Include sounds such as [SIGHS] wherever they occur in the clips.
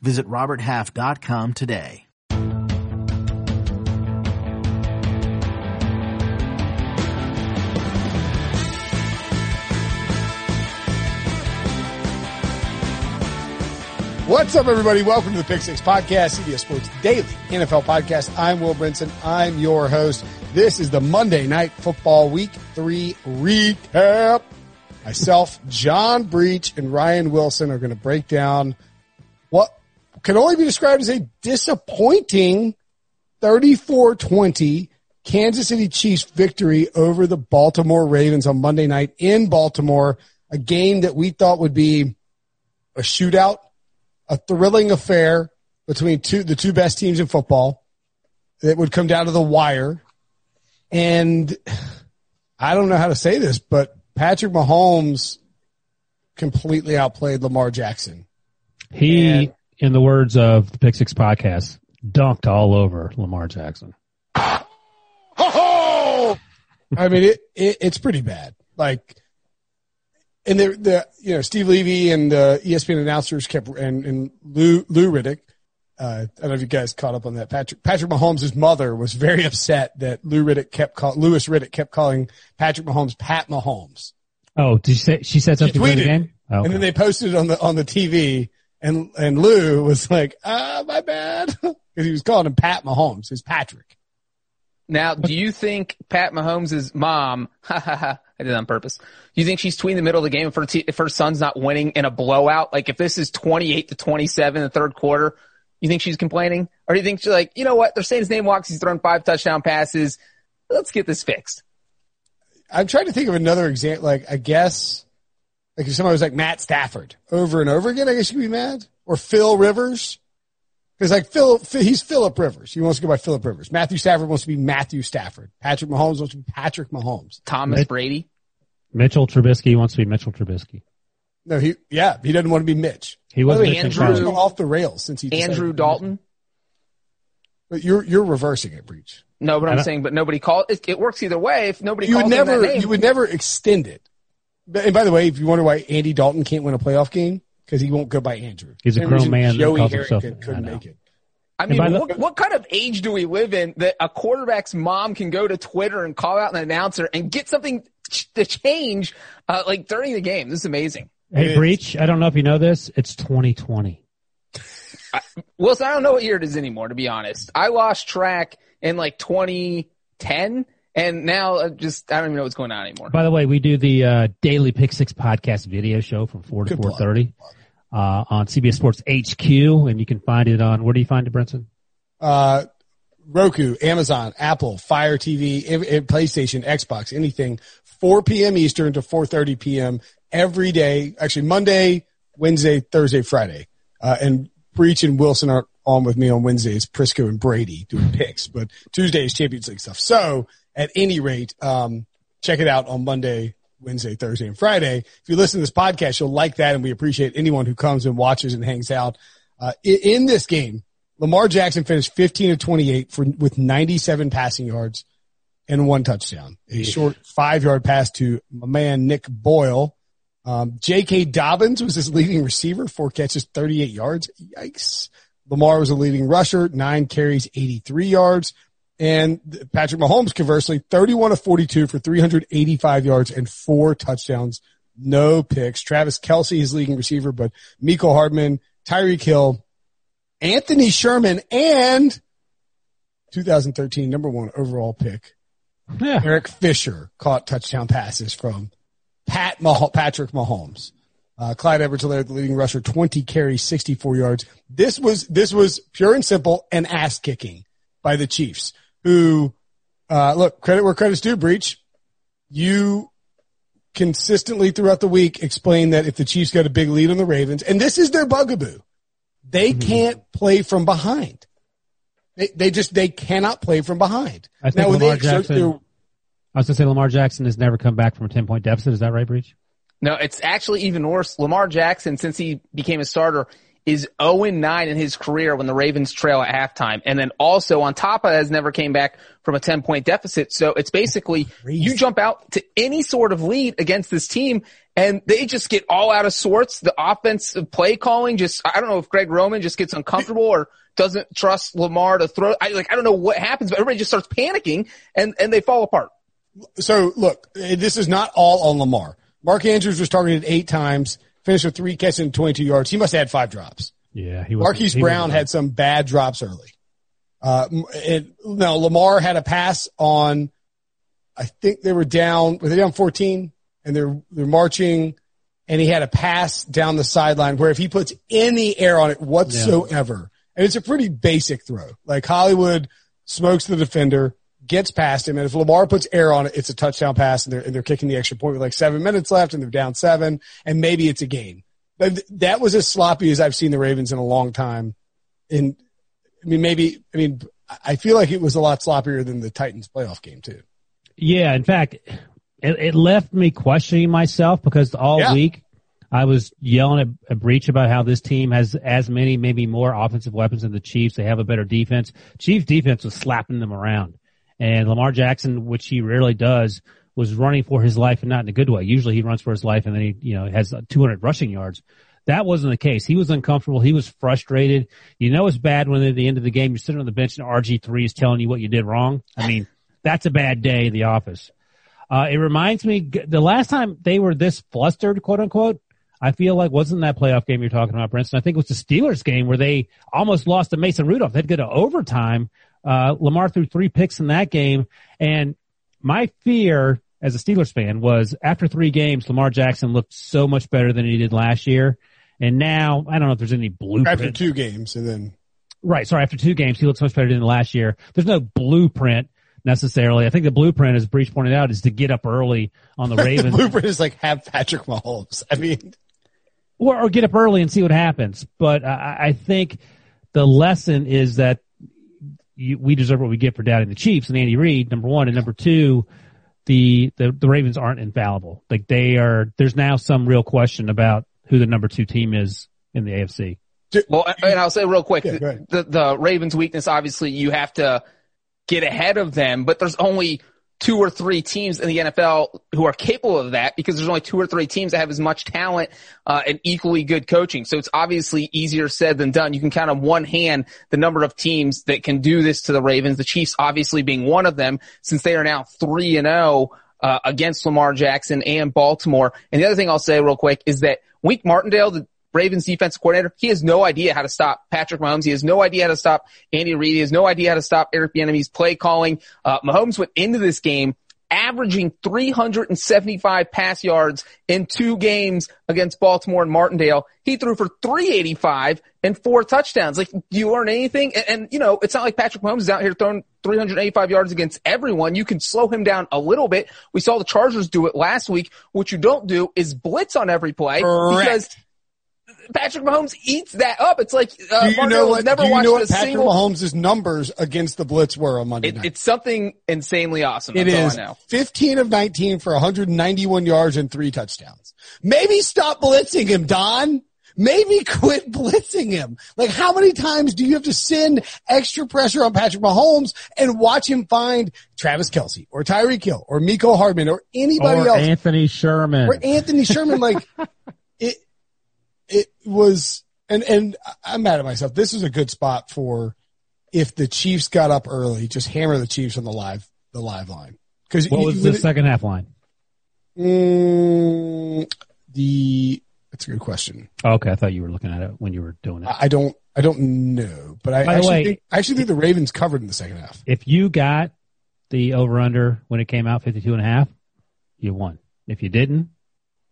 Visit roberthalf.com today. What's up, everybody? Welcome to the Pick Six Podcast, CBS Sports Daily NFL Podcast. I'm Will Brinson. I'm your host. This is the Monday Night Football Week 3 recap. Myself, John Breech, and Ryan Wilson are going to break down can only be described as a disappointing 34-20 Kansas City Chiefs victory over the Baltimore Ravens on Monday night in Baltimore, a game that we thought would be a shootout a thrilling affair between two the two best teams in football that would come down to the wire. And I don't know how to say this, but Patrick Mahomes completely outplayed Lamar Jackson. He, and, in the words of the Pick Six podcast, dunked all over Lamar Jackson. I mean, it, it, it's pretty bad. Like and the, the you know Steve Levy and the ESPN announcers kept and, and Lou Lou Riddick. Uh, I don't know if you guys caught up on that. Patrick Patrick Mahomes' mother was very upset that Lou Riddick kept call, Louis Riddick kept calling Patrick Mahomes Pat Mahomes. Oh, did she say she said something she tweeted, the game? Oh, okay. And then they posted it on the on the TV, and and Lou was like, "Ah, my bad," [LAUGHS] because he was calling him Pat Mahomes. It's Patrick. Now, do you think Pat Mahomes' mom, [LAUGHS] I did that on purpose. Do you think she's tweeting the middle of the game if her, t- if her son's not winning in a blowout? Like if this is 28 to 27 in the third quarter, you think she's complaining? Or do you think she's like, you know what? They're saying his name walks. He's thrown five touchdown passes. Let's get this fixed. I'm trying to think of another example. Like, I guess, like if somebody was like Matt Stafford over and over again, I guess you'd be mad. Or Phil Rivers. Because like Phil, he's Philip Rivers. He wants to go by Philip Rivers. Matthew Stafford wants to be Matthew Stafford. Patrick Mahomes wants to be Patrick Mahomes. Thomas Mitch, Brady. Mitchell Trubisky wants to be Mitchell Trubisky. No, he yeah, he doesn't want to be Mitch. He was oh, Andrew off the rails since he Andrew Dalton. But you're you're reversing it, breech. No, but I'm saying, but nobody called. It, it, works either way. If nobody, you would never you would never extend it. And by the way, if you wonder why Andy Dalton can't win a playoff game, because he won't go by Andrew. He's a grown man. Joey Harrington couldn't make it. I mean, the, what, what, kind of age do we live in that a quarterback's mom can go to Twitter and call out an announcer and get something to change, uh, like during the game? This is amazing. Hey, Breech, I don't know if you know this. It's 2020. I, Wilson, I don't know what year it is anymore, to be honest. I lost track in like 2010. And now uh, just, I don't even know what's going on anymore. By the way, we do the, uh, daily pick six podcast video show from four to 430 uh, on CBS Sports HQ, and you can find it on where do you find it, Brinson? Uh, Roku, Amazon, Apple, Fire TV, PlayStation, Xbox, anything. 4 p.m. Eastern to 4:30 p.m. every day. Actually, Monday, Wednesday, Thursday, Friday. Uh, and Breech and Wilson are on with me on Wednesdays. Prisco and Brady doing picks, but Tuesday is Champions League stuff. So, at any rate, um, check it out on Monday, Wednesday, Thursday, and Friday. If you listen to this podcast, you'll like that, and we appreciate anyone who comes and watches and hangs out. Uh, in this game, Lamar Jackson finished 15 of 28 for, with 97 passing yards and one touchdown. A short five yard pass to my man Nick Boyle. Um, J.K. Dobbins was his leading receiver, four catches, 38 yards. Yikes. Lamar was a leading rusher, nine carries, 83 yards. And Patrick Mahomes, conversely, 31 of 42 for 385 yards and four touchdowns, no picks. Travis Kelce is leading receiver, but Mecole Hardman, Tyreek Hill, Anthony Sherman, and 2013 number one overall pick, yeah. Eric Fisher caught touchdown passes from Pat Mah- Patrick Mahomes. Uh, Clyde Edwards-Helaire, the leading rusher, 20 carries, 64 yards. This was, this was pure and simple and ass kicking by the Chiefs who, uh, look, credit where credit's due, Breech. You consistently throughout the week explain that if the Chiefs got a big lead on the Ravens, and this is their bugaboo, they mm-hmm. can't play from behind. They, they just they cannot play from behind. I think now, when Lamar they exert Jackson- their- I was gonna say Lamar Jackson has never come back from a ten point deficit. Is that right, Breech? No, it's actually even worse. Lamar Jackson, since he became a starter, is 0-9 in his career when the Ravens trail at halftime. And then also on top of that has never came back from a 10 point deficit. So it's basically you jump out to any sort of lead against this team and they just get all out of sorts. The offensive play calling just, I don't know if Greg Roman just gets uncomfortable or doesn't trust Lamar to throw. I like, I don't know what happens, but everybody just starts panicking and, and they fall apart. so look, this is not all on Lamar. Mark Andrews was targeted eight times, finished with three catches and 22 yards. He must have had five drops. Yeah, he was. Marquise he Brown had some bad drops early. Uh, it, no, Lamar had a pass on, I think they were down, were they down 14 and they're, they're marching and he had a pass down the sideline where if he puts any air on it whatsoever, and it's a pretty basic throw, like Hollywood smokes the defender, gets past him. And if Lamar puts air on it, it's a touchdown pass and they're, and they're kicking the extra point with like seven minutes left and they're down seven and maybe it's a game. But that was as sloppy as I've seen the Ravens in a long time. And I mean, maybe, I mean, I feel like it was a lot sloppier than the Titans playoff game too. Yeah, in fact, it, it left me questioning myself because all Yeah. week I was yelling at a Breech about how this team has as many, maybe more offensive weapons than the Chiefs. They have a better defense. Chiefs defense was slapping them around. And Lamar Jackson, which he rarely does, was running for his life and not in a good way. Usually he runs for his life and then he, you know, has 200 rushing yards. That wasn't the case. He was uncomfortable. He was frustrated. You know it's bad when at the end of the game you're sitting on the bench and RG3 is telling you what you did wrong. I mean, that's a bad day in the office. Uh, it reminds me, the last time they were this flustered, quote unquote, I feel like wasn't that playoff game you're talking about, Brinson? I think it was the Steelers game where they almost lost to Mason Rudolph. They'd go to overtime. Uh, Lamar threw three picks in that game. And my fear as a Steelers fan was after three games, Lamar Jackson looked so much better than he did last year. And now, I don't know if there's any blueprint. After two games and then Right. Sorry. After two games, he looks much better than last year. There's no blueprint necessarily. I think the blueprint, as Breech pointed out, is to get up early on the [LAUGHS] the Ravens blueprint is like have Patrick Mahomes. I mean, or, or get up early and see what happens. But I, I think the lesson is that you, we deserve what we get for doubting the Chiefs and Andy Reid, number one. And number two, the, the, the Ravens aren't infallible. Like they are, there's now some real question about who the number two team is in the AFC. Well, and I'll say real quick, Yeah, go the, the Ravens weakness, obviously you have to get ahead of them, but there's only two or three teams in the NFL who are capable of that because there's only two or three teams that have as much talent uh, and equally good coaching. So it's obviously easier said than done. You can count on one hand the number of teams that can do this to the Ravens. The Chiefs obviously being one of them since they are now three and zero uh, against Lamar Jackson and Baltimore. And the other thing I'll say real quick is that Wink Martindale, the Ravens defensive coordinator, he has no idea how to stop Patrick Mahomes. He has no idea how to stop Andy Reid. He has no idea how to stop Eric Bieniemy's play calling. Uh, Mahomes went into this game averaging 375 pass yards in two games against Baltimore and Martindale. He threw for 385 and four touchdowns. Like, do you learn anything? And, and, you know, it's not like Patrick Mahomes is out here throwing 385 yards against everyone. You can slow him down a little bit. We saw the Chargers do it last week. What you don't do is blitz on every play Correct. because Patrick Mahomes eats that up. It's like uh, do you Martindale know has what? never do you watched know a what Patrick single. Mahomes' numbers against the blitz were on Monday It, night? it's something insanely awesome. It That's is all I know. 15 of 19 for 191 yards and three touchdowns. Maybe stop blitzing him, Don. Maybe quit [LAUGHS] blitzing him. Like how many times do you have to send extra pressure on Patrick Mahomes and watch him find Travis Kelce or Tyreek Hill or Mecole Hardman or anybody or else Anthony Sherman. or Anthony Sherman? Like [LAUGHS] it, it was, and, and I'm mad at myself. This is a good spot for if the Chiefs got up early, just hammer the Chiefs on the live, the live line. Cause what you- was the second half line? Mm, the that's a good question. Oh, okay, I thought you were looking at it when you were doing it. I I don't I don't know, but I By actually way- think I actually think the Ravens covered in the second half. If you got the over under when it came out 52 and a half, you won. If you didn't,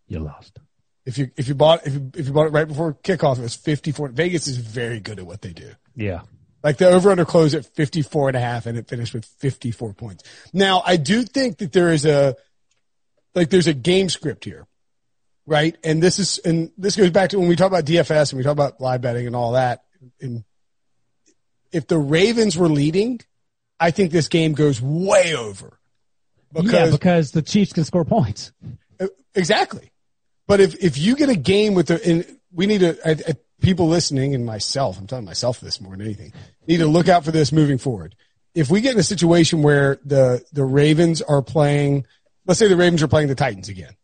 you lost. If you if you bought if you, if you bought it right before kickoff, it was 54. Vegas is very good at what they do. Yeah. Like the over under closed at 54 and a half and it finished with 54 points. Now, I do think that there is a, like there's a game script here, right? And this is, and this goes back to when we talk about DFS and we talk about live betting and all that. And if the Ravens were leading, I think this game goes way over. yeah, because the Chiefs can score points. Uh, exactly. But if, if you get a game with the, we need to, I, I, people listening and myself, I'm telling myself this more than anything, need to look out for this moving forward. If we get in a situation where the, the Ravens are playing, let's say the Ravens are playing the Titans again,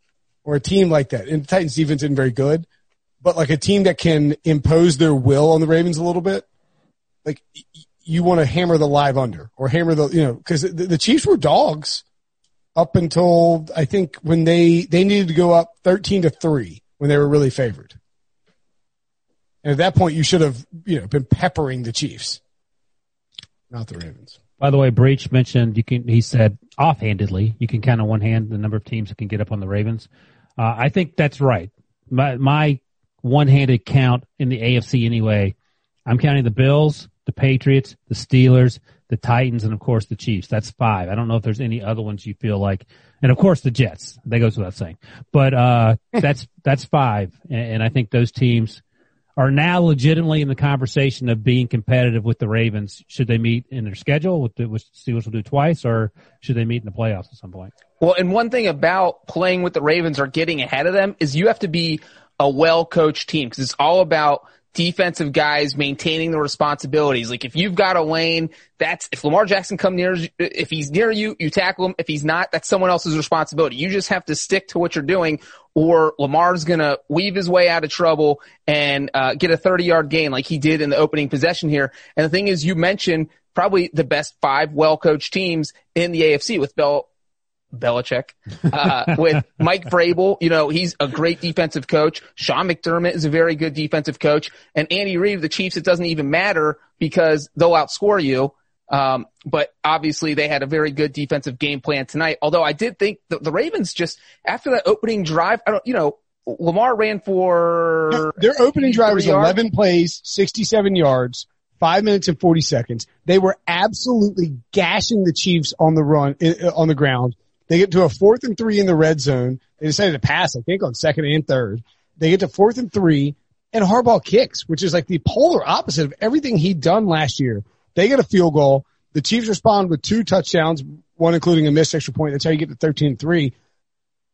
or a team like that, and the Titans defense isn't very good, but like a team that can impose their will on the Ravens a little bit, like you want to hammer the live under or hammer the, you know, cause the, the Chiefs were dogs up until I think when they, they needed to go up 13 to three when they were really favored. And at that point, you should have, you know, been peppering the Chiefs, not the Ravens. By the way, Breech mentioned you can. He said offhandedly, you can count on one hand the number of teams that can get up on the Ravens. Uh, I think that's right. My, my one-handed count in the AFC anyway. I'm counting the Bills, the Patriots, the Steelers, the Titans, and of course the Chiefs. That's five. I don't know if there's any other ones you feel like, and of course the Jets. That goes without saying. But uh, [LAUGHS] that's that's five, and, and I think those teams are now legitimately in the conversation of being competitive with the Ravens. Should they meet in their schedule, which the Steelers will do twice, or should they meet in the playoffs at some point? Well, and one thing about playing with the Ravens or getting ahead of them is you have to be a well coached team because it's all about defensive guys maintaining the responsibilities. Like if you've got a lane, that's if Lamar Jackson come near, if he's near you, you tackle him. If he's not, that's someone else's responsibility. You just have to stick to what you're doing, or Lamar's gonna weave his way out of trouble and uh, get a 30 yard gain like he did in the opening possession here. And the thing is, you mentioned probably the best five well coached teams in the AFC with Bell Belichick, uh, with Mike Vrabel. You know, he's a great defensive coach. Sean McDermott is a very good defensive coach. And Andy Reid, the Chiefs, it doesn't even matter because they'll outscore you. Um, but obviously they had a very good defensive game plan tonight. Although I did think the, the Ravens just, after that opening drive, I don't, you know, Lamar ran for their opening drive was 11 plays, 67 yards, five minutes and 40 seconds. They were absolutely gashing the Chiefs on the run, on the ground. They get to a fourth and three in the red zone. They decided to pass, I think, on second and third. They get to fourth and three and Harbaugh kicks, which is like the polar opposite of everything he'd done last year. They get a field goal. The Chiefs respond with two touchdowns, one including a missed extra point. That's how you get to 13-3.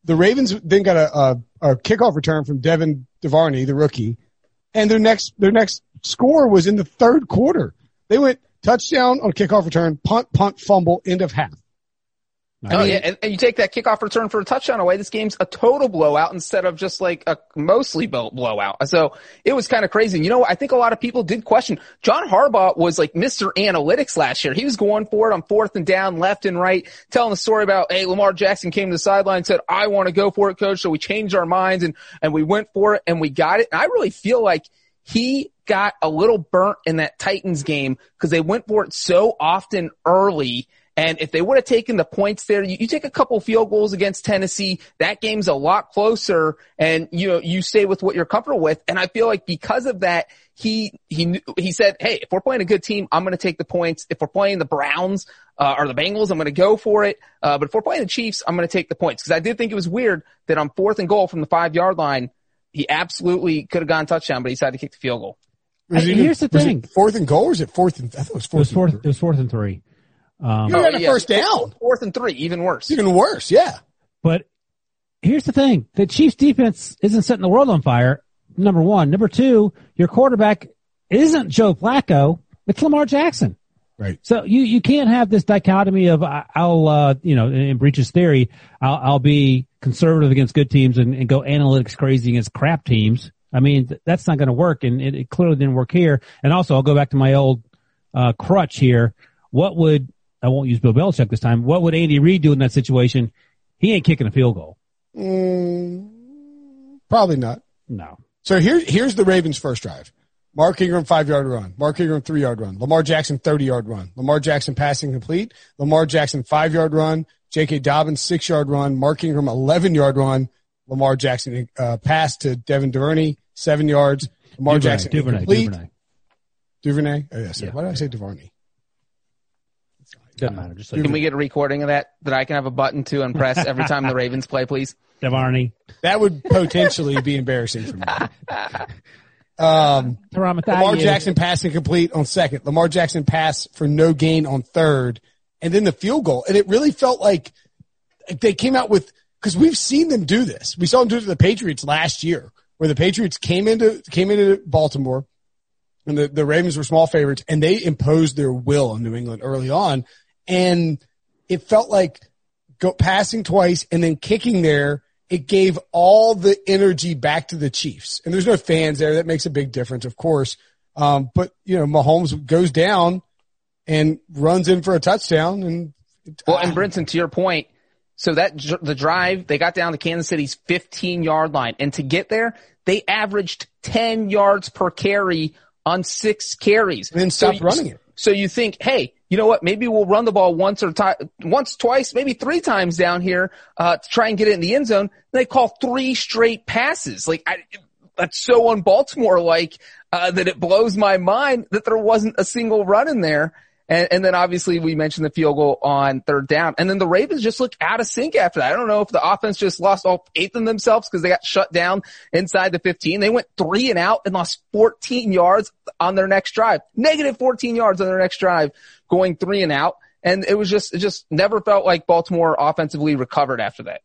The Ravens then got a, a, a kickoff return from Devin Duvernay, the rookie, and their next their next score was in the third quarter. They went touchdown on kickoff return, punt, punt, fumble, end of half. Oh yeah, and, and, you take that kickoff return for a touchdown away. This game's a total blowout instead of just like a mostly blowout. So it was kind of crazy. You know, I think a lot of people did question. John Harbaugh was like Mr. Analytics last year. He was going for it on fourth and down, left and right, telling the story about, hey, Lamar Jackson came to the sideline and said, I want to go for it, coach. So we changed our minds and, and we went for it and we got it. And I really feel like he got a little burnt in that Titans game because they went for it so often early and if they would have taken the points there, you, you, take a couple field goals against Tennessee, that game's a lot closer and you know, you stay with what you're comfortable with. And I feel like because of that, he, he, he said, Hey, if we're playing a good team, I'm going to take the points. If we're playing the Browns, uh, or the Bengals, I'm going to go for it. Uh, but if we're playing the Chiefs, I'm going to take the points because I did think it was weird that on fourth and goal from the five yard line, he absolutely could have gone touchdown, but he decided to kick the field goal. here's the thing: fourth and goal, or is it fourth and? I thought it was fourth. It was fourth. It was fourth and three. Um, you got a oh, yeah. first down. Fourth and three, even worse. Even worse, yeah. But here's the thing. The Chiefs defense isn't setting the world on fire. Number one. Number two, your quarterback isn't Joe Flacco. It's Lamar Jackson. Right. So you, you can't have this dichotomy of I'll, uh, you know, in Breech's theory, I'll, I'll be conservative against good teams and, and go analytics crazy against crap teams. I mean, that's not going to work. And it, it, clearly didn't work here. And also I'll go back to my old, uh, crutch here. What would I won't use Bill Belichick this time. What would Andy Reid do in that situation? He ain't kicking a field goal. Mm, probably not. No. So here's here's the Ravens' first drive. Mark Ingram five yard run. Mark Ingram three yard run. Lamar Jackson thirty yard run. Lamar Jackson passing complete. Lamar Jackson five yard run. J.K. Dobbins six yard run. Mark Ingram eleven yard run. Lamar Jackson uh, pass to Devin Duvernay seven yards. Lamar Duvernay, Jackson Duvernay, complete. Duvernay. Duvernay. Oh yes. Yeah. Why did I say Duvernay? Doesn't matter. Just can we get a recording of that that I can have a button to and press every time the Ravens play, please? [LAUGHS] Devarney. That would potentially be embarrassing for me. Um, Lamar Lamar Jackson pass incomplete on second. Lamar Jackson pass for no gain on third, and then the field goal. And it really felt like they came out with because we've seen them do this. We saw them do it to the Patriots last year, where the Patriots came into came into Baltimore, and the, the Ravens were small favorites, and they imposed their will on New England early on, and it felt like go passing twice and then kicking there it gave all the energy back to the Chiefs. And there's no fans there. That makes a big difference, of course. Um, but you know, Mahomes goes down and runs in for a touchdown. And well, and Brinson, to your point, so that the drive they got down to Kansas City's 15 yard line, and to get there, they averaged 10 yards per carry on six carries. And then stopped so running it. So you think, hey, you know what? Maybe we'll run the ball once or t- once, twice, maybe three times down here uh, to try and get it in the end zone. And they call three straight passes. Like I, that's so un Baltimore like uh, that it blows my mind that there wasn't a single run in there. And, and then obviously we mentioned the field goal on third down. And then the Ravens just look out of sync after that. I don't know if the offense just lost all eighth in themselves because they got shut down inside the 15. They went three and out and lost 14 yards on their next drive. Negative 14 yards on their next drive going three and out. And it was just, it just never felt like Baltimore offensively recovered after that.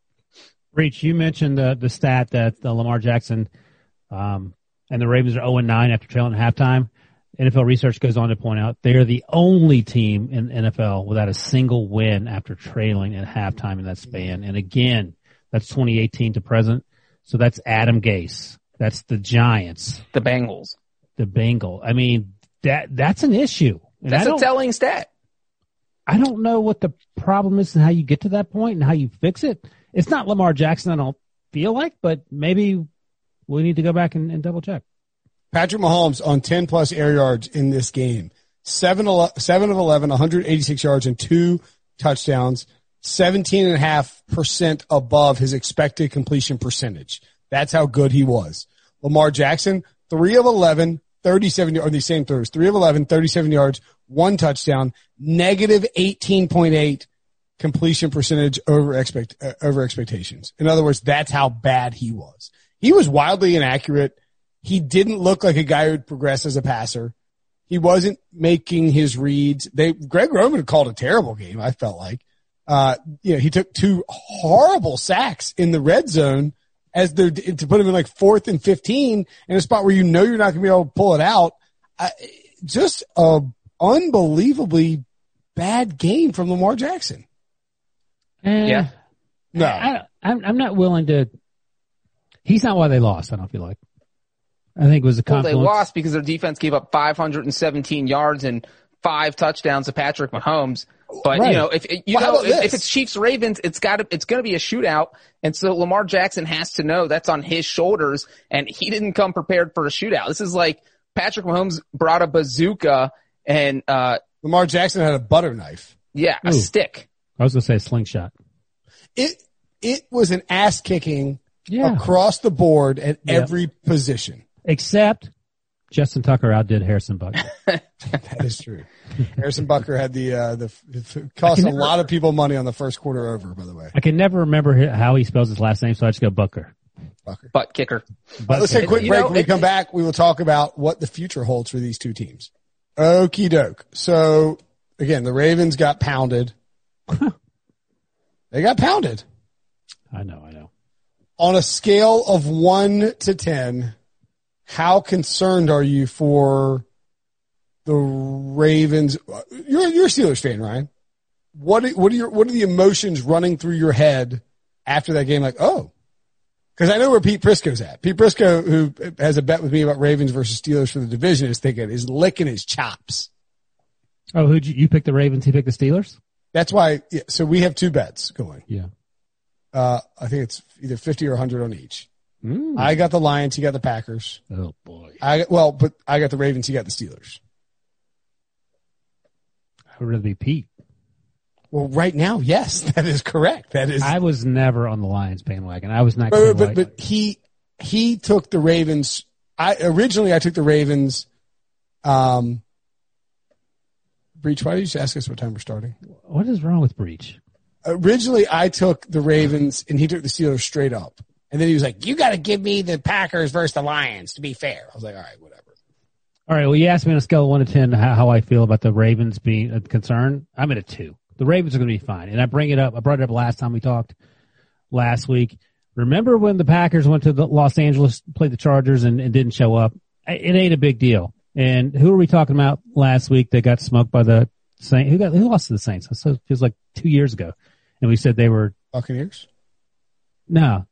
Breech, you mentioned the, the stat that the Lamar Jackson, um, and the Ravens are 0 9 after trailing halftime. NFL research goes on to point out they are the only team in NFL without a single win after trailing at halftime in that span. And again, that's 2018 to present. So that's Adam Gase. That's the Giants. The Bengals. The Bengal. I mean, that, that's an issue. And that's a telling stat. I don't know what the problem is and how you get to that point and how you fix it. It's not Lamar Jackson, I don't feel like, but maybe we need to go back and, and double check. Patrick Mahomes on 10 plus air yards in this game. Seven, 7 of 11, 186 yards and two touchdowns, 17.5% above his expected completion percentage. That's how good he was. Lamar Jackson, 3 of 11, 37, or these same throws, 3 of 11, 37 yards, one touchdown, negative 18.8 completion percentage over expect, uh, over expectations. In other words, that's how bad he was. He was wildly inaccurate he didn't look like a guy who'd progress as a passer. He wasn't making his reads. They, Greg Roman called a terrible game. I felt like, uh, you know, he took two horrible sacks in the red zone as they're to put him in like fourth and 15 in a spot where you know you're not going to be able to pull it out. Uh, just a unbelievably bad game from Lamar Jackson. Uh, yeah. No, I, am not willing to. He's not why they lost. I don't feel like. I think it was a well, they lost because their defense gave up 517 yards and five touchdowns to Patrick Mahomes. But right. you know, if you well, know if, if, it's Chiefs Ravens, it's got to it's going to be a shootout, and so Lamar Jackson has to know that's on his shoulders, and he didn't come prepared for a shootout. This is like Patrick Mahomes brought a bazooka, and uh, Lamar Jackson had a butter knife. Yeah, a stick. I was going to say a slingshot. It it was an ass kicking yeah. across the board at every position except Justin Tucker outdid Harrison Butker. [LAUGHS] that is true. Harrison Butker had the uh, the cost a never, lot of people money on the first quarter over. By the way, I can never remember how he spells his last name, so I just go Bucker. Bucker. Butt kicker. Butt let's take a quick break. Know, when we come back, we will talk about what the future holds for these two teams. Okie doke. So again, the Ravens got pounded. they got pounded. I know. I know. On a scale of one to ten how concerned are you for the Ravens? You're you're a Steelers fan, Ryan. What what are your what are the emotions running through your head after that game? Like, oh, because I know where Pete Prisco's at. Pete Prisco, who has a bet with me about Ravens versus Steelers for the division, is thinking is licking his chops. Oh, who you, you pick the Ravens? He picked the Steelers. That's why. Yeah, so we have two bets going. Yeah. Uh, I think it's either fifty or hundred on each. Mm. I got the Lions. He got the Packers. Oh boy. I well, but I got the Ravens. He got the Steelers. I would rather be Pete. Well, right now, yes, [LAUGHS] that is correct. That is. I was never on the Lions bandwagon. I was not. But but, but he he took the Ravens. I originally I took the Ravens. Um. Breech, why did you just ask us what time we're starting? What is wrong with Breech? Originally, I took the Ravens, and he took the Steelers straight up And then he was like, "You got to give me the Packers versus the Lions to be fair." I was like, "All right, whatever." All right. Well, you asked me on a scale of one to ten how, how I feel about the Ravens being uh, a concern. I'm at a two. The Ravens are going to be fine, and I bring it up. I brought it up last time we talked last week. Remember when the Packers went to the Los Angeles, played the Chargers, and, and didn't show up? It ain't a big deal. And who are we talking about last week that got smoked by the Saints? Who got who lost to the Saints? It feels like two years ago, and we said they were Buccaneers. No,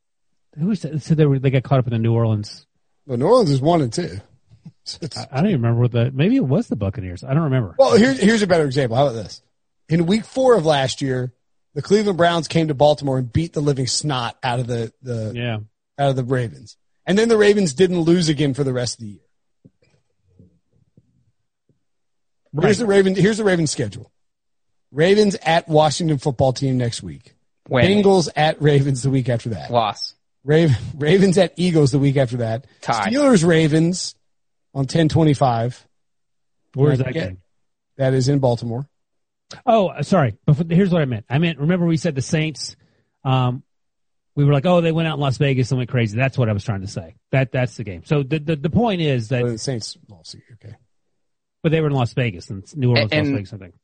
who said, said they were they got caught up in the New Orleans? Well, New Orleans is one and two. [LAUGHS] I, I don't even remember what the maybe it was the Buccaneers. I don't remember. Well, here's here's a better example. How about this? In week four of last year, the Cleveland Browns came to Baltimore and beat the living snot out of the, the yeah out of the Ravens, and then the Ravens didn't lose again for the rest of the year. Right. Here's the Raven. Here's the Ravens schedule. Ravens at Washington football team next week. When? Bengals at Ravens the week after that. Loss. Raven, [LAUGHS] Ravens at Eagles the week after that. Tie. Steelers Ravens on ten twenty five. Where's that game? That is in Baltimore. Oh, sorry. But here's what I meant. I meant remember we said the Saints. Um, we were like, oh, they went out in Las Vegas and went crazy. That's what I was trying to say. That that's the game. So the the, the point is that, But the Saints. Well, okay. but they were in Las Vegas and New Orleans, And- Las Vegas, I think.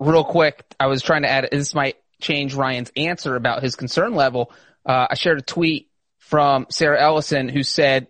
real quick, I was trying to add, this might change Ryan's answer about his concern level. Uh, I shared a tweet from Sarah Ellison who said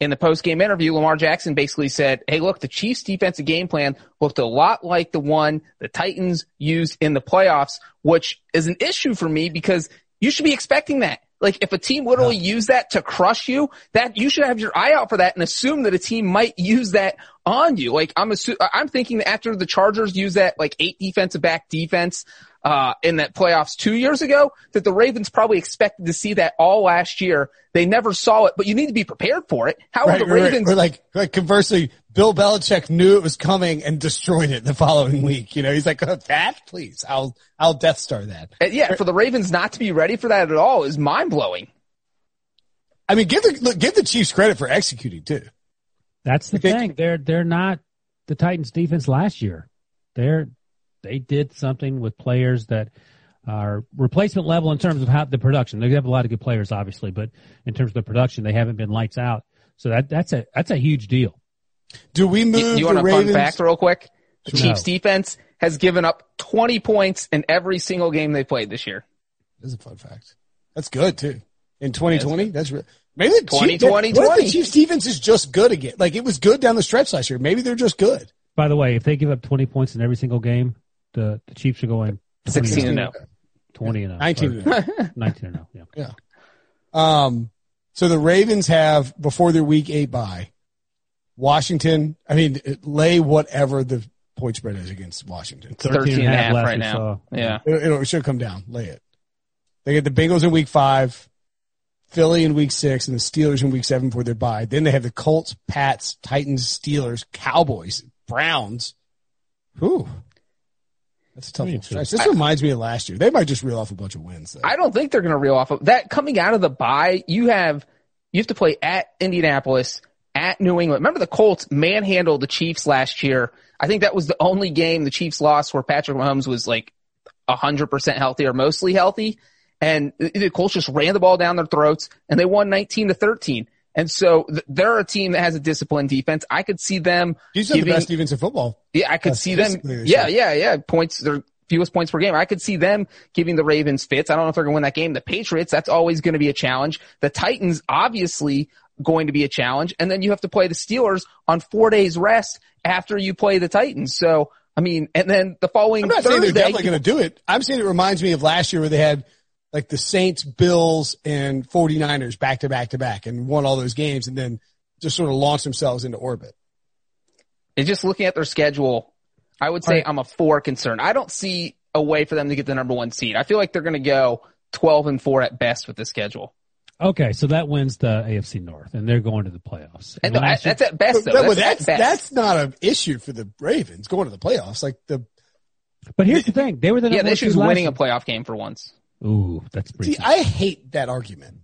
in the post game interview, Lamar Jackson basically said, Hey, look, the Chiefs defensive game plan looked a lot like the one the Titans used in the playoffs, which is an issue for me because you should be expecting that. Like if a team literally used that to crush you, that you should have your eye out for that and assume that a team might use that on you. Like I'm assu- I'm thinking that after the Chargers use that like eight defensive back defense uh in that playoffs 2 years ago that the Ravens probably expected to see that all last year. They never saw it, but you need to be prepared for it. How Right, are the right, right. Ravens Or like, like conversely, Bill Belichick knew it was coming and destroyed it the following week. You know, he's like, oh, that, please, I'll, I'll Death Star that. Uh, yeah, for the Ravens not to be ready for that at all is mind blowing. I mean, give the look, give the Chiefs credit for executing too. That's the You thing. They're they're not the Titans defense last year. They're they did something with players that are replacement level in terms of how the production. They have a lot of good players, obviously, but in terms of the production, they haven't been lights out. So that that's a that's a huge deal. Do we move You, you want a Ravens? fun fact real quick? The No. Chiefs defense has given up 20 points in every single game they played this year. That's a fun fact. That's good too. In 2020, that's re- maybe the 20, Chiefs, what if the Chiefs defense is just good again? Like it was good down the stretch last year. Maybe they're just good. By the way, if they give up twenty points in every single game, the, the Chiefs are going 16 and oh. 0. twenty and 0. 19 and oh. 19 and 0, [LAUGHS] Yeah. Um, so the Ravens have before their week eight bye, Washington. I mean, lay whatever the point spread is against Washington. 13 and a half last right now. saw. Yeah. It, it, it should come down. Lay it. They get the Bengals in week five, Philly in week six, and the Steelers in week seven for their bye. Then they have the Colts, Pats, Titans, Steelers, Cowboys, Browns. Whew. That's a tough Me one. too. This reminds me of last year. They might just reel off a bunch of wins. Though. I don't think they're going to reel off of that coming out of the bye. You have, you have to play at Indianapolis, at New England. Remember the Colts manhandled the Chiefs last year. I think that was the only game the Chiefs lost where Patrick Mahomes was like hundred percent healthy or mostly healthy. And the the Colts just ran the ball down their throats and they won 19 to 13. And so th- they're a team that has a disciplined defense. I could see them These are the best defense in football. yeah, I could see them. Yeah, yeah, yeah. Points, their fewest points per game. I could see them giving the Ravens fits. I don't know if they're going to win that game. The Patriots, that's always going to be a challenge. The Titans, obviously going to be a challenge. And then you have to play the Steelers on four days rest after you play the Titans. So, I mean, and then the following I'm not saying they're definitely going to do it. I'm saying it reminds me of last year where they had like the Saints, Bills, and 49ers back to back to back and won all those games and then just sort of launched themselves into orbit. and just looking at their schedule, I would say Right. I'm a four concern. I don't see a way for them to get the number one seed. I feel like they're going to go 12 and four at best with the schedule. Okay, so that wins the AFC North, and they're going to the playoffs. And And last year- that's at best though. But- but That's, that's, best. that's not an issue for the Ravens going to the playoffs. Like the, but here's the thing: they were the yeah, number the one issue is winning year. a playoff game for once. Ooh, that's pretty. see, pretty. I hate that argument.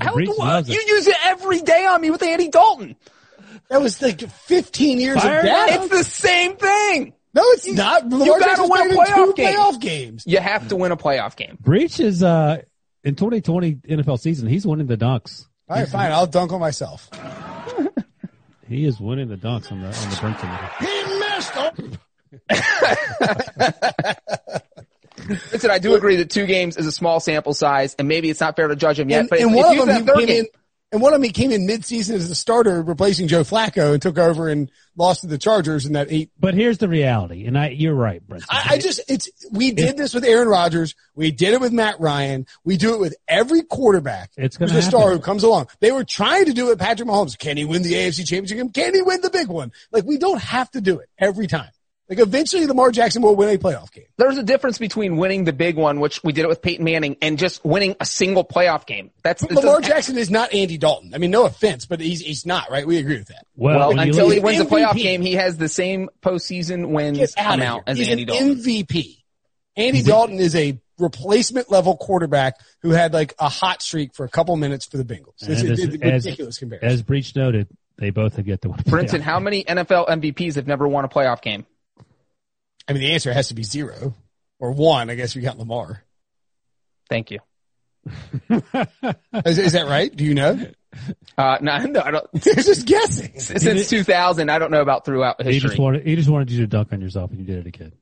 How Brees do it. you use it every day on me with Andy Dalton? That was like 15 years Fire of it data. It's the same thing. No, it's not. Lamar gotta win a two playoff game. playoff games. You have to win a playoff game. Breech is uh in 2020 NFL season, he's winning the dunks. All right, fine. I'll dunk on myself. [LAUGHS] He is winning the dunks on the on the Brinson. He missed. Oh. [LAUGHS] Listen, I do agree that two games is a small sample size, and maybe it's not fair to judge him yet. and, but and if, one if of them he came game, in, and one of them he came in mid-season as a starter, replacing Joe Flacco, and took over and lost to the Chargers in that eight. But here's the reality, and I you're right, Brinson. I, I just it's we did this with Aaron Rodgers, we did it with Matt Ryan, we do it with every quarterback. It's gonna star who comes along. They were trying to do it with Patrick Mahomes. Can he win the AFC Championship game? Can he win the big one? Like we don't have to do it every time. Like eventually, Lamar Jackson will win a playoff game. there's a difference between winning the big one, which we did it with Peyton Manning, and just winning a single playoff game. That's it Lamar doesn't- Jackson is not Andy Dalton. I mean, no offense, but he's he's not right. We agree with that. well, Well, until he wins a playoff game, he has the same postseason wins Get out of amount as He's Andy an Dalton. MVP. Andy Dalton is a replacement level quarterback who had like a hot streak for a couple minutes for the Bengals. It's And as- it's a as- ridiculous comparison. as Breech noted, they both have yet to win. a Brinson, playoff. how many NFL MVPs have never won a playoff game? I mean, the answer has to be zero or one. I guess we got Lamar. Thank you. Is, is that right? Do you know? Uh, no, no, I don't. [LAUGHS] just guessing. Since 2000, I don't know about throughout He just history. wanted he just wanted you to dunk on yourself, and you did it again.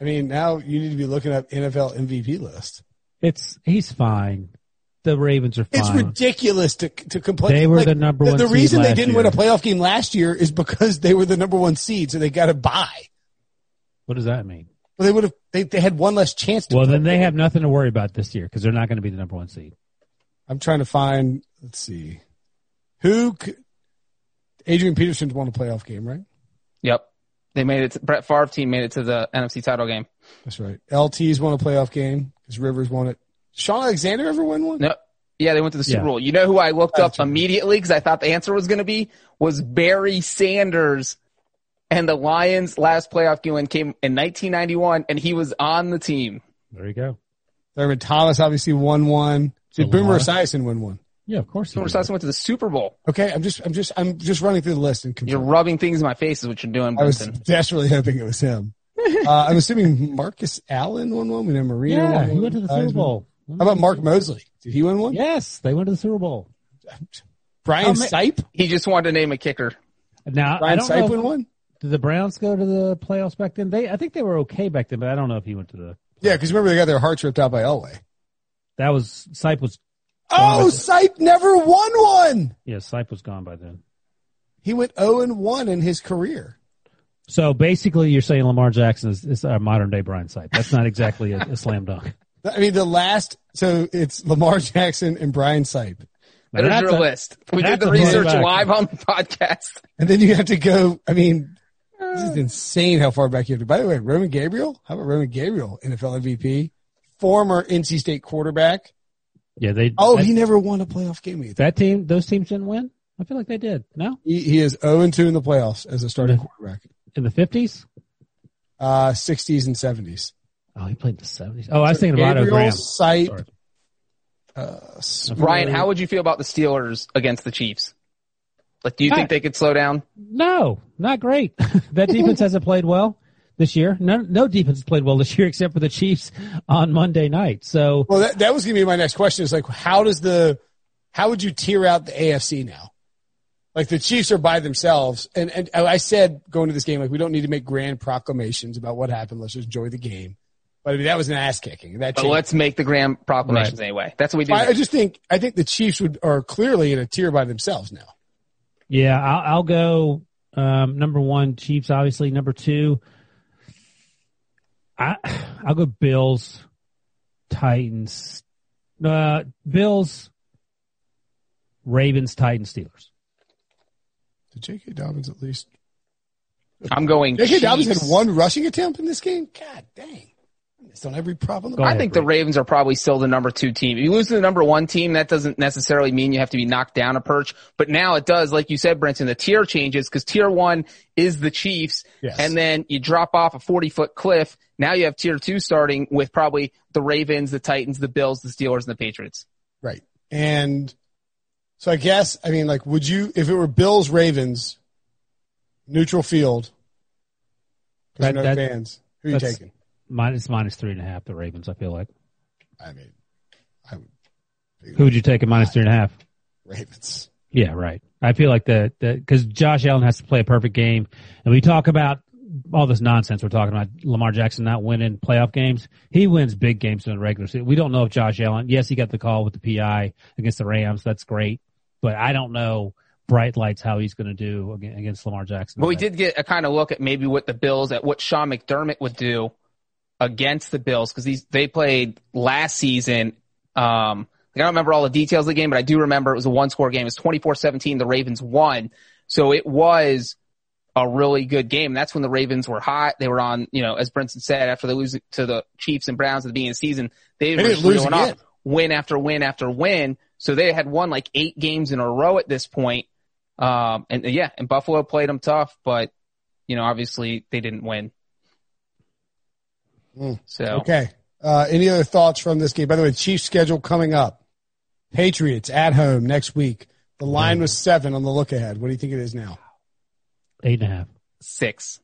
I mean, now you need to be looking up NFL MVP list. It's he's fine. The Ravens are fine. It's ridiculous to to complain. They were the number one The seed reason they last didn't year. win a playoff game last year is because they were the number one seed, so they got to bye. What does that mean? Well, they would have. They, they had one less chance. to Well, then they have nothing to worry about this year because they're not going to be the number one seed. I'm trying to find. Let's see, who. c Adrian Peterson's won a playoff game, right? Yep. They made it. To, Brett Favre team made it to the NFC title game. That's right. LT's won a playoff game because Rivers won it. Shaun Alexander ever win one? No. Yeah, they went to the Super Yeah. Bowl. You know who I looked up That's right. immediately because I thought the answer was going to be was Barry Sanders. And the Lions last playoff game came in 1991 and he was on the team. There you go. Thurman Thomas obviously won one. Did So Boomer Esiason win one? Yeah, of course. he Boomer. Esiason went to the Super Bowl. Okay, I'm just, I'm just, I'm just running through the list and You're rubbing things in my face is what you're doing, I was desperately hoping it was him. [LAUGHS] uh, I'm assuming Marcus Allen won one. We know Marino. Yeah, won he one. went to the Super Bowl. How about Mark Moseley? Did he win one? Yes, they went to the Super Bowl. Brian How ma- Sipe? He just wanted to name a kicker. Now I Brian don't Sipe know. win If, one? Did the Browns go to the playoffs back then? They, I think they were okay back then, but I don't know if he went to the. Yeah, because remember they got their hearts ripped out by Elway. That was Sipe was. Oh, Sipe never won one. Yeah, Sipe was gone by then. He went 0 and 1 in his career. So basically, you're saying Lamar Jackson is, is our modern day Brian Sipe. That's not exactly a, a [LAUGHS] slam dunk. I mean, the last, so it's Lamar Jackson and Brian Sipe. Now, There's that's your a- list. We did the research live on the podcast. And then you have to go, I mean, this is insane how far back you have to. By the way, Roman Gabriel, how about Roman Gabriel, NFL MVP, former NC State quarterback. Yeah, they. Oh, that, he never won a playoff game either. that team, those teams didn't win. I feel like they did. No, He, he is 0 and 2 in the playoffs as a starting Yeah. quarterback. in the fifties. Uh, 60s and 70s. Oh, he played in the seventies. Oh, I was thinking about Otto Gabriel, Graham. Sipe, uh, Ryan, how would you feel about the Steelers against the Chiefs? Like, do you think they could slow down? No, not great. [LAUGHS] that defense hasn't played well this year. No, no defense has played well this year [LAUGHS] except for the Chiefs on Monday night. So Well, that, that was going to be my next question. Is like, how does the, how would you tear out the AFC now? Like the Chiefs are by themselves, and and I said going to this game, like we don't need to make grand proclamations about what happened. Let's just enjoy the game. But I mean, that was an ass kicking. That But changed. let's make the grand proclamations Right. anyway. That's what we do. I, I just think I think the Chiefs would are clearly in a tier by themselves now. Yeah, I'll, I'll go um, number one Chiefs. Obviously, number two. I [SIGHS] I'll go Bills, Titans, uh, Bills, Ravens, Titans, Steelers. Did J.K. Dobbins at least? I'm going J.K. Dobbins had one rushing attempt in this game. God dang! It's on every prop on the Go board. I ahead, think the Ravens are probably still the number two team. If you lose to the number one team, that doesn't necessarily mean you have to be knocked down a perch. But now it does, like you said, Brinson, the tier changes because tier one is the Chiefs. Yes. And then you drop off a 40 foot cliff. Now you have tier two starting with probably the Ravens, the Titans, the Bills, the Steelers, and the Patriots. Right. And so I guess, I mean, like, would you, if it were Bills Ravens, neutral field, That- no that- fans, who are you taking? Minus minus three and a half. The Ravens. I feel like. I mean, I would Who would you take at minus three and a half? Ravens. Yeah, right. I feel like the because Josh Allen has to play a perfect game, and we talk about all this nonsense we're talking about Lamar Jackson not winning playoff games. He wins big games in the regular season. We don't know if Josh Allen. Yes, he got the call with the PI against the Rams. That's great, but I don't know bright lights how he's going to do against Lamar Jackson. But we did get a kind of look at maybe what the Bills at what Sean McDermott would do against the Bills because these they played last season. Um, I don't remember all the details of the game, but I do remember it was a one score game. It was 24-17. The Ravens won. So it was a really good game. That's when the Ravens were hot. They were on, you know, as Brinson said, after they lose to the Chiefs and Browns at the beginning of the season, they, They were didn't lose reeling again. up win after win after win. So they had won like eight games in a row at this point. Um, and yeah, and Buffalo played them tough, but you know, obviously they didn't win. Mm. So Okay. Uh, any other thoughts from this game? By the way, Chiefs schedule coming up. Patriots at home next week. The line was seven on the look ahead. What do you think it is now? eight and a half. six.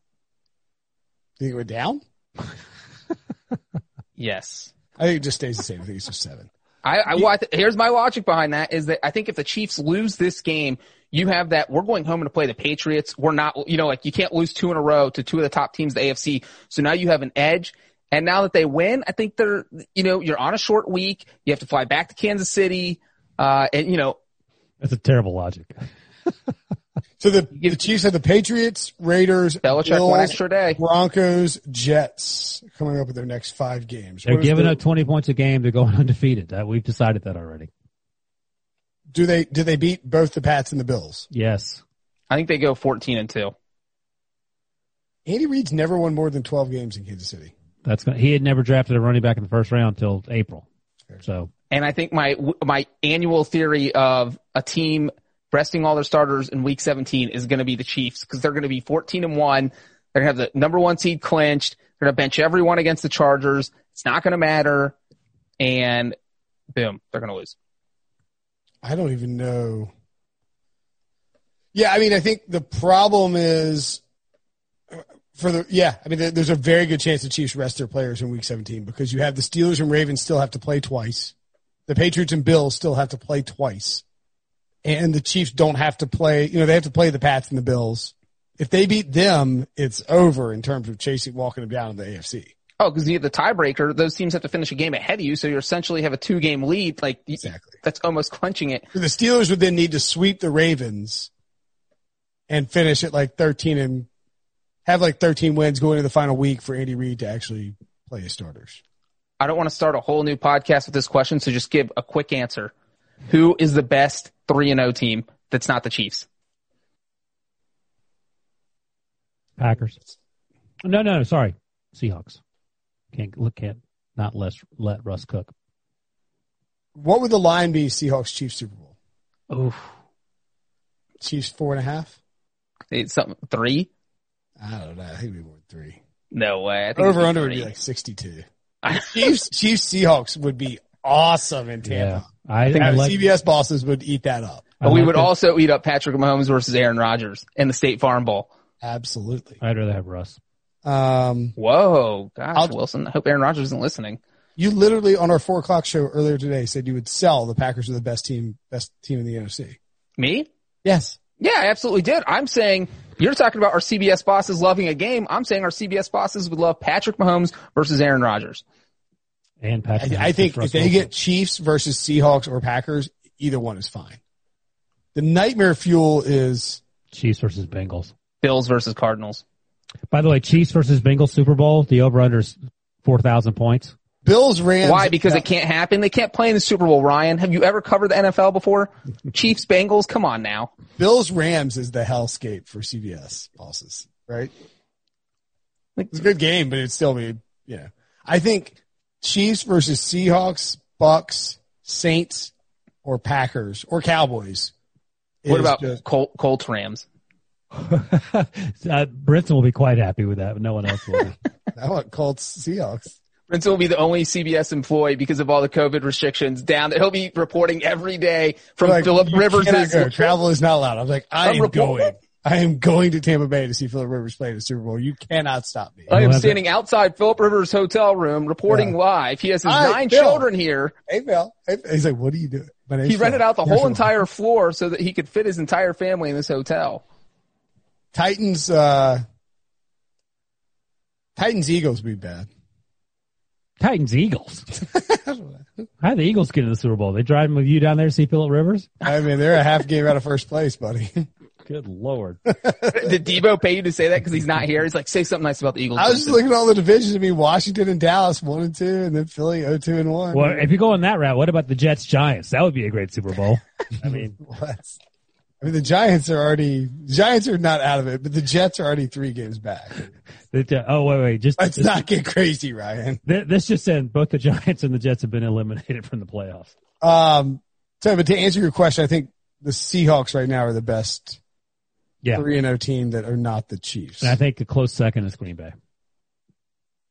Think it went down? [LAUGHS] Yes. I think it just stays the same. I think it's just seven. I, I, well, I th- here's my logic behind that is that I think if the Chiefs lose this game, you have that we're going home to play the Patriots. We're not, you know, like you can't lose two in a row to two of the top teams, in the AFC. So now you have an edge. And now that they win, I think they're, you know, you're on a short week. You have to fly back to Kansas City. Uh, and you know, That's a terrible logic. [LAUGHS] So the, the Chiefs have the Patriots, Raiders, Belichick Bills, one extra day. Broncos, Jets coming up with their next five games. They're What is giving the- up 20 points a game. They're going [LAUGHS] undefeated. That we've decided that already. Do they do they beat both the Pats and the Bills? Yes. I think they go 14 and two. Andy Reid's never won more than twelve games in Kansas City. That's gonna, he had never drafted a running back in the first round until April. So And I think my, my annual theory of a team resting all their starters in week 17 is going to be the Chiefs because they're going to be 14 and one. They're going to have the number one seed clinched. They're going to bench everyone against the Chargers. It's not going to matter. And boom, they're going to lose. I don't even know. Yeah, I mean, I think the problem is for the yeah. I mean, there's a very good chance the Chiefs rest their players in Week 17 because you have the Steelers and Ravens still have to play twice. The Patriots and Bills still have to play twice, and the Chiefs don't have to play. You know, they have to play the Pats and the Bills. If they beat them, it's over in terms of chasing, walking them down in the AFC. Oh, because you have the tiebreaker. Those teams have to finish a game ahead of you. So you essentially have a two game lead. Like Exactly. that's almost clinching it. The Steelers would then need to sweep the Ravens and finish at like 13 and have like 13 wins going into the final week for Andy Reid to actually play his starters. I don't want to start a whole new podcast with this question. So just give a quick answer. Who is the best three and O team that's not the Chiefs? Packers. No, no, sorry. Seahawks. Can't look at not less let Russ cook. What would the line be Seahawks Chiefs Super Bowl? Oof. Chiefs four and a half? It's something three? I don't know. I think we'd be more than three. No way. I think Over it'd under would be like 62. [LAUGHS] Chiefs, Chiefs Seahawks would be awesome in Yeah. Tampa. I, think I like, CBS bosses would eat that up. I But we would the- also eat up Patrick Mahomes versus Aaron Rodgers in the State Farm Bowl. Absolutely. I'd rather have Russ. Um, Whoa, gosh, I'll- Wilson. I hope Aaron Rodgers isn't listening. you literally on our four o'clock show earlier today said you would sell the Packers are the best team, best team in the NFC. Me? Yes. Yeah, I absolutely did. I'm saying you're talking about our CBS bosses loving a game. I'm saying our CBS bosses would love Patrick Mahomes versus Aaron Rodgers. And I, Patrick. I think if they get Chiefs versus Seahawks or Packers, either one is fine. The nightmare fuel is Chiefs versus Bengals. Bills versus Cardinals. By the way, Chiefs versus Bengals Super Bowl. The over under is four thousand points. Bills Rams. Why? Because it can't happen. They can't play in the Super Bowl, Ryan. Have you ever covered the NFL before? [LAUGHS] Chiefs, Bengals, come on now. Bills Rams is the hellscape for CBS bosses, right? It's a good game, but it's still be you know. I think Chiefs versus Seahawks, Bucks, Saints, or Packers or Cowboys. What about just- Col- Colts, Rams? [LAUGHS] uh, Brinson will be quite happy with that, but no one else will. I want [LAUGHS] Colts Seahawks. Brinson will be the only CBS employee because of all the COVID restrictions down there. He'll be reporting every day from Like, Philip Rivers. go. Travel is not allowed. I was like, I I'm am reporting. going. I am going to Tampa Bay to see Philip Rivers play in the Super Bowl. You cannot stop me. I am We'll standing outside Philip Rivers' hotel room reporting Yeah. live. He has his Hi, nine Phil. children here. Hey, Phil. Hey, He's like, what are you doing? My name's He rented Phil. out the You're whole Phil. entire floor so that he could fit his entire family in this hotel. Titans, uh, Titans Eagles be bad. Titans Eagles. [LAUGHS] How did the Eagles get in the Super Bowl? They driving with you down there to see Philip Rivers? I mean, they're a half game out of first place, buddy. [LAUGHS] Good lord. [LAUGHS] Did Debo pay you to say that because he's not here? He's like, say something nice about the Eagles. I was just looking at all the divisions. I mean, Washington and Dallas, one and two, and then Philly, oh, two and one. Well, if you go on that route, what about the Jets Giants? That would be a great Super Bowl. I mean, What? I mean, the Giants are already, Giants are not out of it, but the Jets are already three games back. oh wait, wait, just Let's just- not get crazy, Ryan. th- this just said both the Giants and the Jets have been eliminated from the playoffs. Um, so, but to answer your question, I think the Seahawks right now are the best Yeah, three and O team that are not the Chiefs. and I think a close second is Green Bay.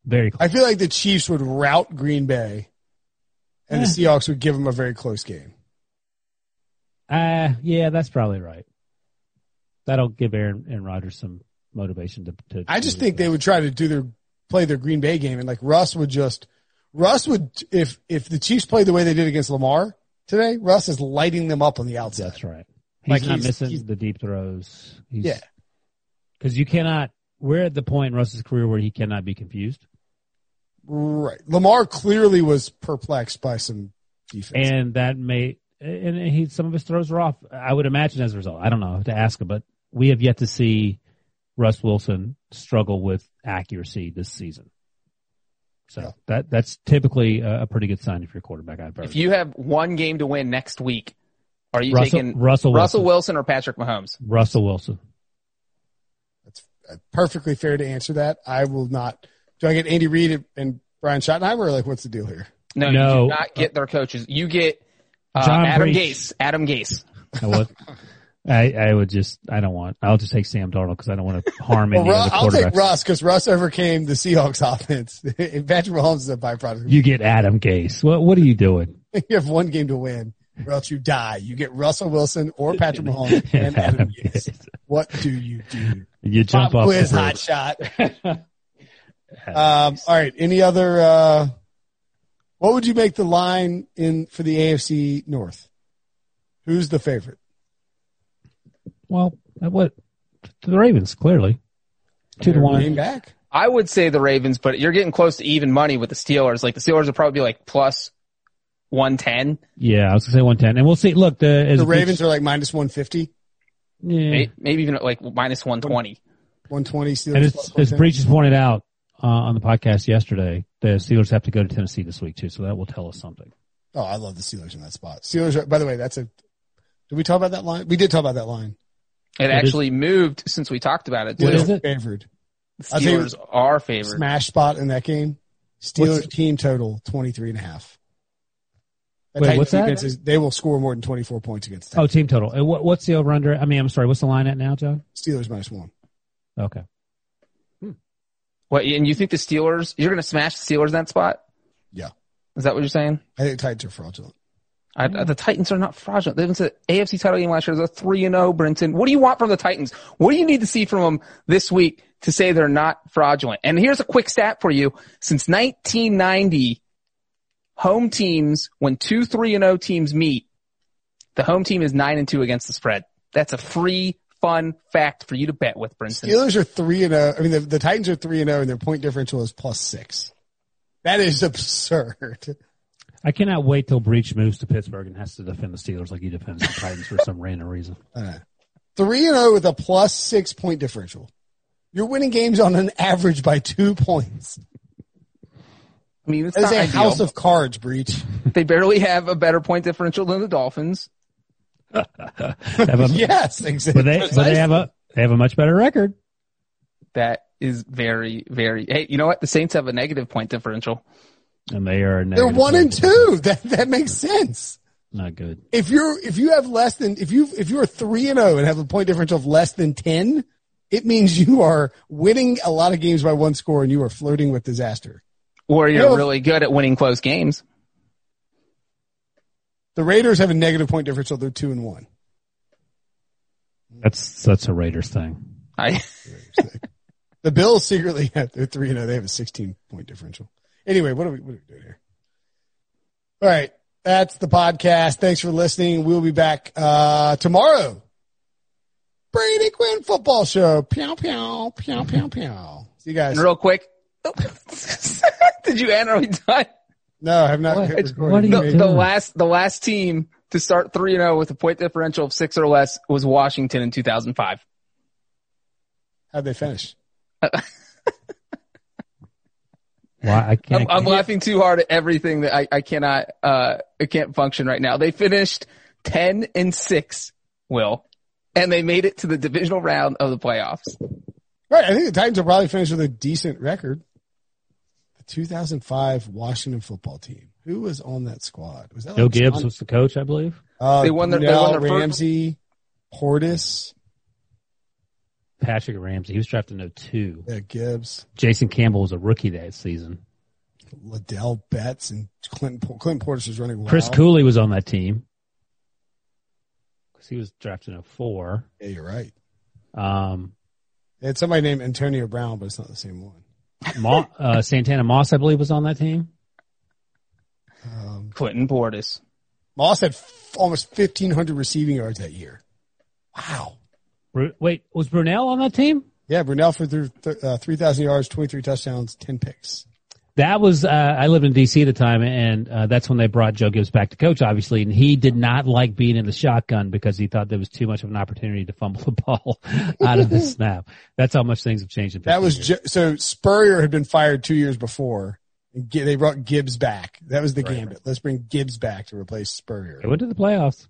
Very close. I feel like the Chiefs would rout Green Bay, and the Seahawks would give them a very close game. Uh, yeah, that's probably right. That'll give Aaron and Rodgers some motivation to. to I just think they would try to do their play their Green Bay game, and like Russ would just Russ would if if the Chiefs play the way they did against Lamar today, Russ is lighting them up on the outside. That's right. He's Like not he's- missing he's- the deep throws. He's, Yeah. Because you cannot. We're at the point in Russ's career where he cannot be confused, Right. Lamar clearly was perplexed by some defense. and that may. And he some of his throws are off. I would imagine as a result. I don't know I to ask him, but we have yet to see Russ Wilson struggle with accuracy this season. So Yeah. that that's typically a, a pretty good sign if you're a quarterback. I've. If you have one game to win next week, are you Russell- taking Russell Wilson. Russell Wilson or Patrick Mahomes? Russell Wilson. That's perfectly fair to answer that. I will not. Do I get Andy Reid and Brian Schottenheimer, or like what's the deal here? No, No. you do not get their coaches. You get uh, John Adam Breech. Gase. Adam Gase. I would. I, I would just. I don't want. I'll just take Sam Darnold because I don't want to harm Well, any Ru- of the I'll take. Russ because Russ overcame the Seahawks [LAUGHS] offense. Patrick Mahomes is a byproduct. You get Adam Gase. What What are you doing? [LAUGHS] You have one game to win, or else you die. You get Russell Wilson or Patrick Mahomes [LAUGHS] and Adam Gase. What do you do? You jump Pop off quiz, the hot shot. Um, all right. Any other? Uh, what would you make the line in for the AFC North? Who's the favorite? Well, that what to the Ravens clearly two to They're one. Game back. I would say the Ravens, but you're getting close to even money with the Steelers. Like the Steelers would probably be like plus one ten, Yeah, I was gonna say one ten, and we'll see. Look, the as The Ravens are like minus one fifty. Yeah. maybe even like minus one twenty. 120 Steelers. And plus as, as Breech has pointed out uh, on the podcast yesterday, the Steelers have to go to Tennessee this week too, so that will tell us something. Oh, I love the Steelers in that spot. Steelers. Are, by the way, that's a. Did we talk about that line? We did talk about that line. It actually moved since we talked about it. What too. is it? Favored. The I'll tell you- Steelers are favored. Smash spot in that game. Steelers What's- team total 23 and a half. That Wait, what's that? they will score more than 24 points against the Oh, team total. And what, what's the over under? I mean, I'm sorry. What's the line at now, John? Steelers minus one. Okay. What? And you think the Steelers? You're going to smash the Steelers in that spot? Yeah. Is that what you're saying? I think Titans are fraudulent. I, the Titans are not fraudulent. They went to the AFC title game last year. A three and oh, zero. Brinson, what do you want from the Titans? What do you need to see from them this week to say they're not fraudulent? And here's a quick stat for you: since 1990, home teams when two three and zero teams meet, the home team is nine and two against the spread. That's a free, fun fact for you to bet with, Brinson. Steelers are three and zero. I mean, the, the Titans are three and zero, and their point differential is plus six. That is absurd. I cannot wait till Breech moves to Pittsburgh and has to defend the Steelers like he defends the Titans for some random reason. [LAUGHS] Uh, three and zero with a plus six point differential. You're winning games on an average by two points. I mean, it's That is not a ideal. house of cards Breech. They barely have a better point differential than the Dolphins. Have a- [LAUGHS] yes, exactly. but they, but they have a they have a much better record. That is very, very. Hey, you know what? The Saints have a negative point differential. And they are They're negative one and two. That that makes sense. Not good. If you're if you have less than if you if you're three and zero and have a point differential of less than ten, it means [LAUGHS] you are winning a lot of games by one score and you are flirting with disaster. Or you're Yeah. really good at winning close games. The Raiders have a negative point differential. They're two and one. That's that's a Raiders thing. I, [LAUGHS] The Bills secretly have they're three and oh, they have a sixteen point differential. Anyway, what are we what are we doing here? All right. That's the podcast. Thanks for listening. We'll be back uh tomorrow. Brady Quinn football show. Pew pew pew pew pew. See you guys. and real quick. [LAUGHS] Did you end? Are we done? No, I have not What? hit what are you The, doing? the last, the last team to start three and zero with a point differential of six or less was Washington in 2005. How'd they finish? [LAUGHS] Why I can't. I'm, I'm laughing too hard at everything that I, I cannot, uh, I can't function right now. They finished 10 and six, Will, and they made it to the divisional round of the playoffs. Right. I think the Titans will probably finish with a decent record. The 2005 Washington football team. Who was on that squad? Was that Joe like Gibbs John- was the coach, I believe. Uh, They won their- they won their first- Ramsey, Portis, Patrick Ramsey. He was drafted in 02. uh, Gibbs, Jason Campbell was a rookie that season. Ladell Betts, and Clinton. Por- Clinton Portis was running. Chris. Cooley was on that team because he was drafted in 04. Yeah, you're right. Um, They had somebody named Antonio Brown, but it's not the same one. Ma- uh, Santana Moss, I believe, was on that team. Um, Clinton Portis. Moss had f- almost 1,500 receiving yards that year. Wow. Bru- Wait, was Brunell on that team? Yeah, Brunell for th- th- uh, 3,000 yards, 23 touchdowns, 10 picks. That was uh, I lived in DC at the time, and uh, that's when they brought Joe Gibbs back to coach, obviously, and he did not like being in the shotgun because he thought there was too much of an opportunity to fumble [LAUGHS] the ball out of the [LAUGHS] snap. That's how much things have changed. In 15 That was years. ju- so Spurrier had been fired two years before. And Gi- they brought Gibbs back. That was the gambit. Let's bring Gibbs back to replace Spurrier. they went to the playoffs.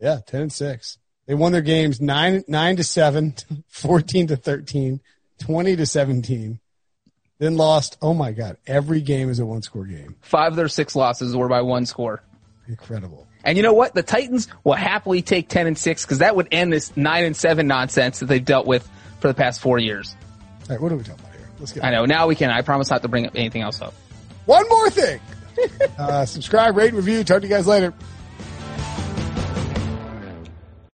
Yeah, ten and six. They won their games nine nine to seven, [LAUGHS] 14 to 13, 20 to seventeen. Then lost. Oh my God! Every game is a one score game. Five of their six losses were by one score. Incredible. And you know what? The Titans will happily take 10 and 6 because that would end this 9 and 7 nonsense that they've dealt with for the past four years. All right, what are we talking about here? Let's get I know. Now we can. I promise not to bring up anything else up. one more thing. [LAUGHS] uh, subscribe, rate, review. Talk to you guys later.